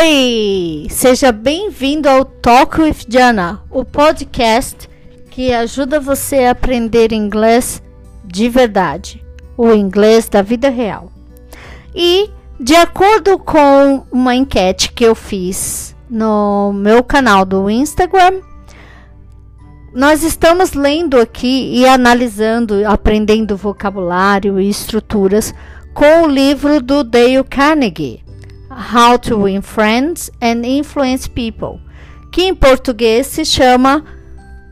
Oi! Seja bem-vindo ao Talk with Jana, o podcast que ajuda você a aprender inglês de verdade, o inglês da vida real. E, de acordo com uma enquete que eu fiz no meu canal do Instagram, nós estamos lendo aqui e analisando, aprendendo vocabulário e estruturas com o livro do Dale Carnegie, How to Win Friends and Influence People, que em português se chama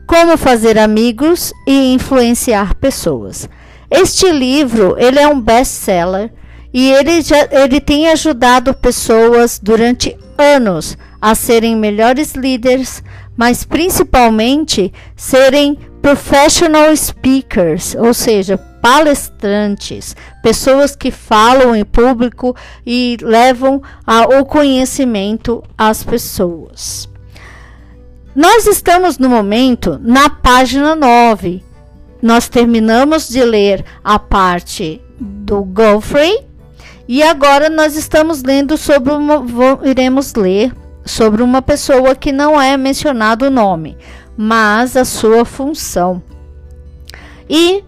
Como Fazer Amigos e Influenciar Pessoas. Este livro ele é um best-seller e ele, já, ele tem ajudado pessoas durante anos a serem melhores líderes, mas principalmente serem professional speakers, ou seja, palestrantes, pessoas que falam em público e levam a, o conhecimento às pessoas. Nós estamos no momento na página 9. Nós terminamos de ler a parte do Godfrey e agora nós estamos lendo sobre uma, iremos ler sobre uma pessoa que não é mencionado o nome, mas a sua função. E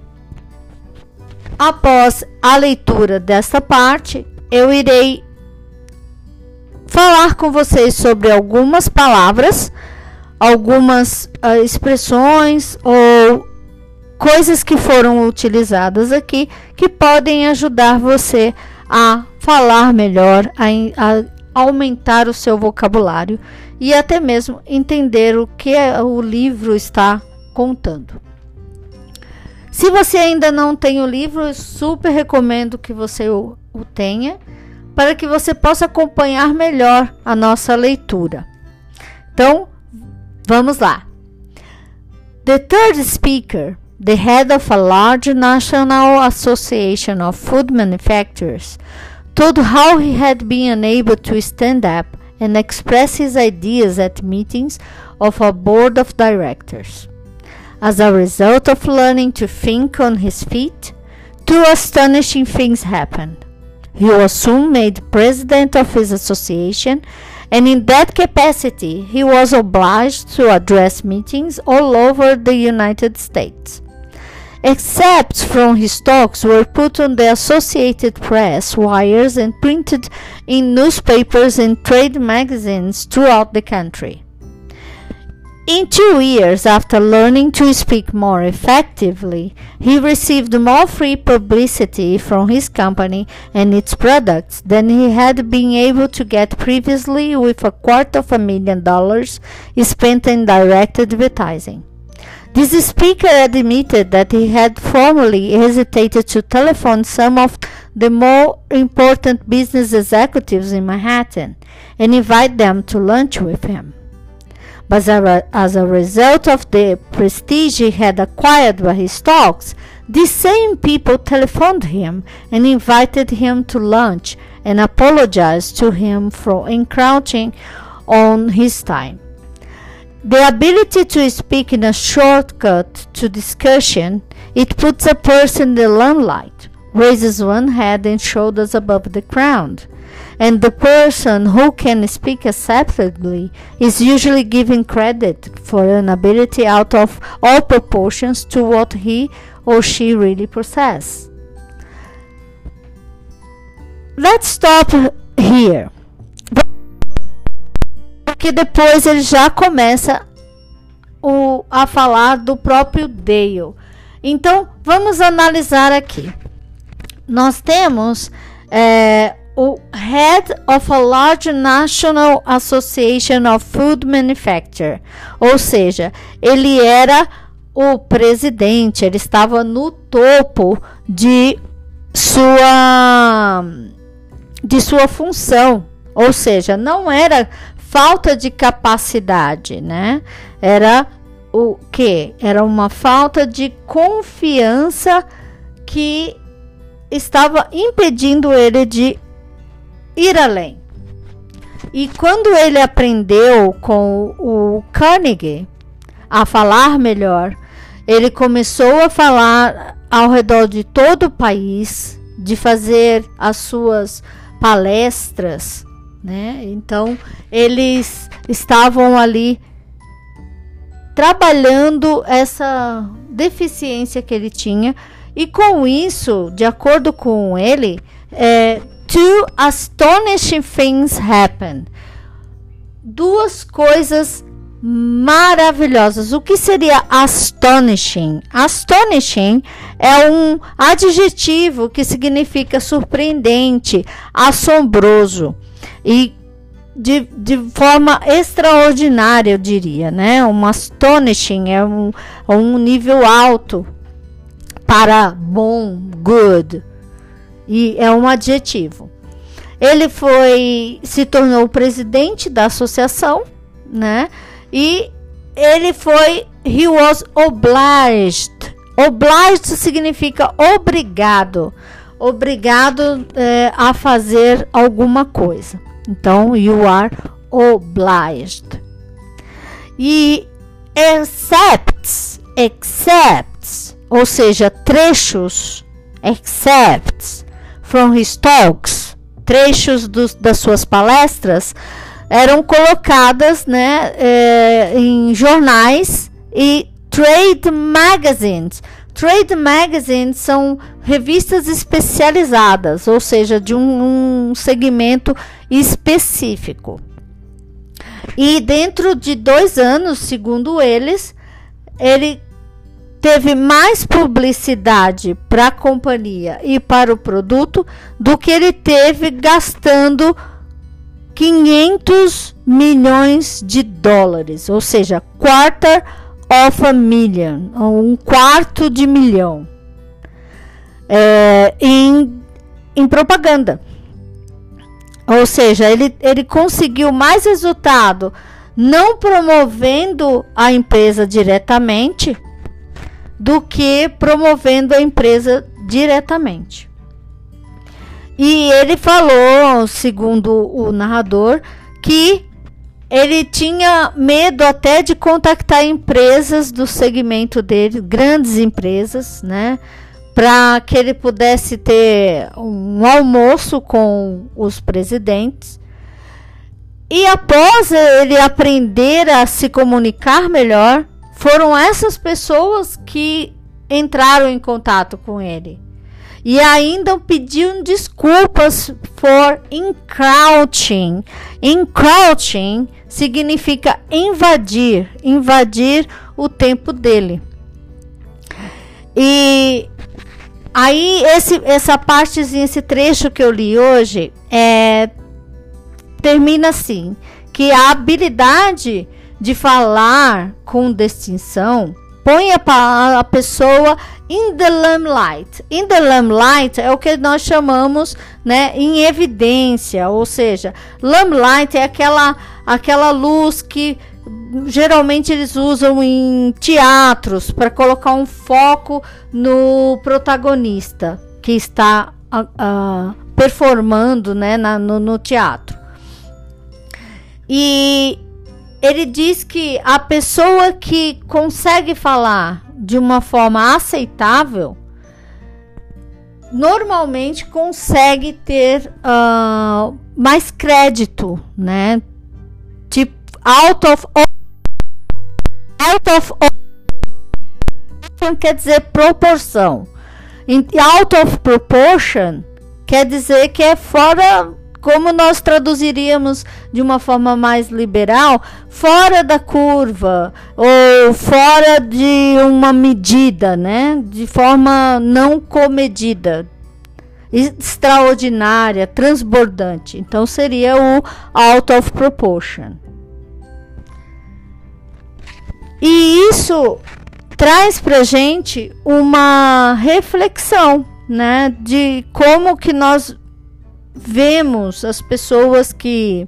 após a leitura desta parte, eu irei falar com vocês sobre algumas palavras, algumas uh, expressões ou coisas que foram utilizadas aqui que podem ajudar você a falar melhor, a, a aumentar o seu vocabulário e até mesmo entender o que o livro está contando. Se você ainda não tem o livro, eu super recomendo que você o, o tenha para que você possa acompanhar melhor a nossa leitura. Então, vamos lá. The third speaker, the head of a large national association of food manufacturers, told how he had been unable to stand up and express his ideas at meetings of a board of directors. As a result of learning to think on his feet, two astonishing things happened. He was soon made president of his association, and in that capacity, he was obliged to address meetings all over the United States. Excerpts from his talks were put on the Associated Press wires and printed in newspapers and trade magazines throughout the country. In two years after learning to speak more effectively, he received more free publicity from his company and its products than he had been able to get previously with a quarter of a million dollars spent in direct advertising. This speaker admitted that he had formerly hesitated to telephone some of the more important business executives in Manhattan and invite them to lunch with him. But as a result of the prestige he had acquired by his talks, these same people telephoned him and invited him to lunch and apologized to him for encroaching on his time. The ability to speak in a shortcut to discussion, it puts a person in the limelight, raises one head and shoulders above the crowd, and the person who can speak acceptably is usually given credit for an ability out of all proportions to what he or she really possesses. Let's stop here. porque depois ele já começa o, a falar do próprio Dale. Então, vamos analisar aqui. Nós temos é, o Head of a Large National Association of Food Manufacture, ou seja, ele era o presidente, ele estava no topo de sua de sua função, ou seja, não era falta de capacidade, né? Era o que? Era uma falta de confiança que estava impedindo ele de ir além. E quando ele aprendeu com o Carnegie a falar melhor, ele começou a falar ao redor de todo o país, de fazer as suas palestras né? Então, eles estavam ali trabalhando essa deficiência que ele tinha e com isso, de acordo com ele, é, two astonishing things happened. Duas coisas maravilhosas. O que seria astonishing? Astonishing é um adjetivo que significa surpreendente, assombroso e de, de forma extraordinária, eu diria, né? Um astonishing é um, um nível alto para bom, good, e é um adjetivo. Ele foi se tornou presidente da associação, né? E ele foi he was obliged. Obliged significa obrigado, obrigado é, a fazer alguma coisa. Então, you are obliged. E excepts, excepts, ou seja, trechos, excepts from his talks, trechos das suas palestras, eram colocadas né, é, em jornais e trade magazines. Trade magazines são revistas especializadas, ou seja, de um, um segmento específico. E dentro de dois anos, segundo eles, ele teve mais publicidade para a companhia e para o produto do que ele teve gastando 500 milhões de dólares, ou seja, quarter of a million, um quarto de milhão, é, em, em propaganda. Ou seja, ele, ele conseguiu mais resultado não promovendo a empresa diretamente do que promovendo a empresa diretamente. E ele falou, segundo o narrador, que ele tinha medo até de contactar empresas do segmento dele, grandes empresas, né? Para que ele pudesse ter um almoço com os presidentes. E após ele aprender a se comunicar melhor, foram essas pessoas que entraram em contato com ele e ainda pediam desculpas for encroaching. Encroaching significa invadir, invadir o tempo dele. E aí esse, essa partezinha, esse trecho que eu li hoje, é, termina assim, que a habilidade de falar com distinção põe a, a pessoa in the limelight. In the limelight é o que nós chamamos, né, em evidência, ou seja, limelight é aquela aquela luz que geralmente eles usam em teatros para colocar um foco no protagonista que está uh, uh, performando, né, na, no, no teatro. E ele diz que a pessoa que consegue falar de uma forma aceitável normalmente consegue ter uh, mais crédito, né? Tipo, out of out of quer dizer proporção. Out of proportion quer dizer que é fora como nós traduziríamos de uma forma mais liberal, fora da curva ou fora de uma medida, né? De forma não comedida, extraordinária, transbordante. Então seria o out of proportion. E isso traz para gente uma reflexão, né, de como que nós vemos as pessoas que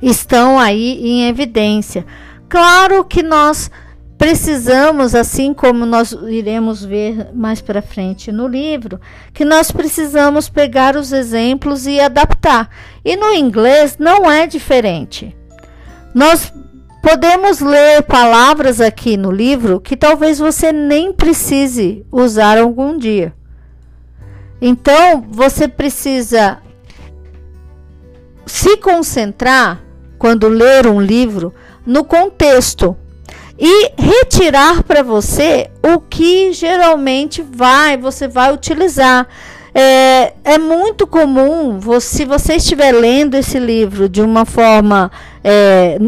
estão aí em evidência. Claro que nós precisamos, assim como nós iremos ver mais para frente no livro, que nós precisamos pegar os exemplos e adaptar. E no inglês não é diferente. Nós podemos ler palavras aqui no livro que talvez você nem precise usar algum dia. Então, você precisa se concentrar, quando ler um livro, no contexto e retirar para você o que geralmente vai você vai utilizar. É, é muito comum, se você estiver lendo esse livro de uma forma é,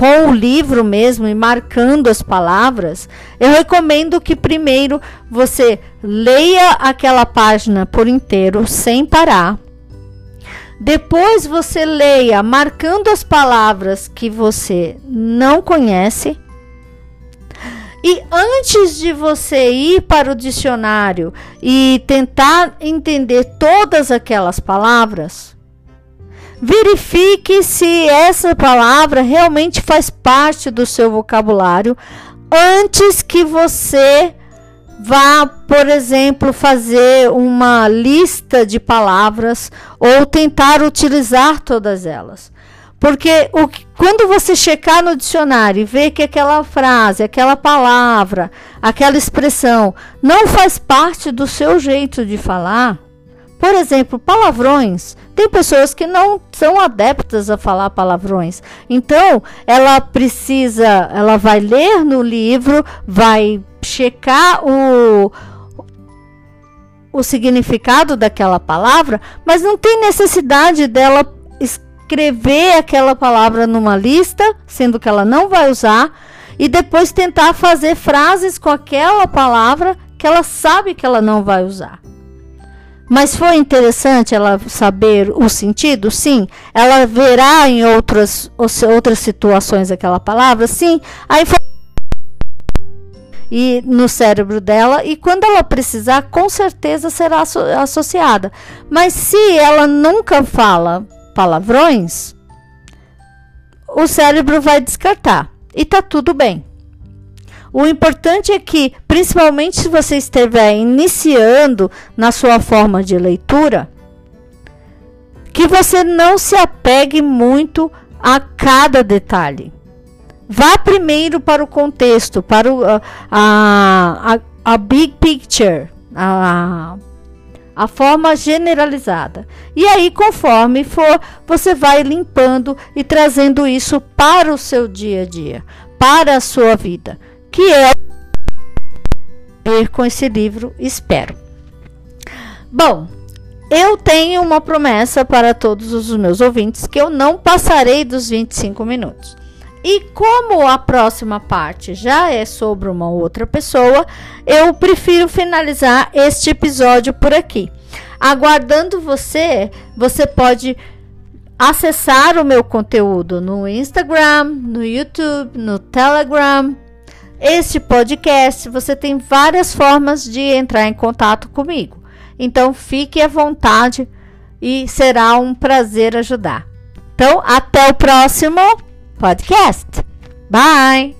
com o livro mesmo e marcando as palavras, eu recomendo que primeiro você leia aquela página por inteiro sem parar. Depois você leia marcando as palavras que você não conhece. E antes de você ir para o dicionário e tentar entender todas aquelas palavras, verifique se essa palavra realmente faz parte do seu vocabulário antes que você Vá, por exemplo, fazer uma lista de palavras ou tentar utilizar todas elas. Porque o, quando você checar no dicionário e ver que aquela frase, aquela palavra, aquela expressão não faz parte do seu jeito de falar, por exemplo, palavrões. Tem pessoas que não são adeptas a falar palavrões. Então, ela precisa, ela vai ler no livro, vai checar o, o significado daquela palavra, mas não tem necessidade dela escrever aquela palavra numa lista, sendo que ela não vai usar, e depois tentar fazer frases com aquela palavra que ela sabe que ela não vai usar. Mas foi interessante ela saber o sentido? Sim. Ela verá em outras, outras situações aquela palavra? Sim. A informação e no cérebro dela e quando ela precisar, com certeza será asso associada. Mas se ela nunca fala palavrões, o cérebro vai descartar e tá tudo bem. O importante é que, principalmente se você estiver iniciando na sua forma de leitura, que você não se apegue muito a cada detalhe. Vá primeiro para o contexto, para o, a, a, a big picture, a, a forma generalizada. E aí, conforme for, você vai limpando e trazendo isso para o seu dia a dia, para a sua vida, que é ver com esse livro, espero. Bom, eu tenho uma promessa para todos os meus ouvintes que eu não passarei dos 25 minutos. E como a próxima parte já é sobre uma outra pessoa, eu prefiro finalizar este episódio por aqui. Aguardando você, você pode acessar o meu conteúdo no Instagram, no YouTube, no Telegram. Este podcast, você tem várias formas de entrar em contato comigo. Então fique à vontade e será um prazer ajudar. Então, até o próximo podcast. Bye!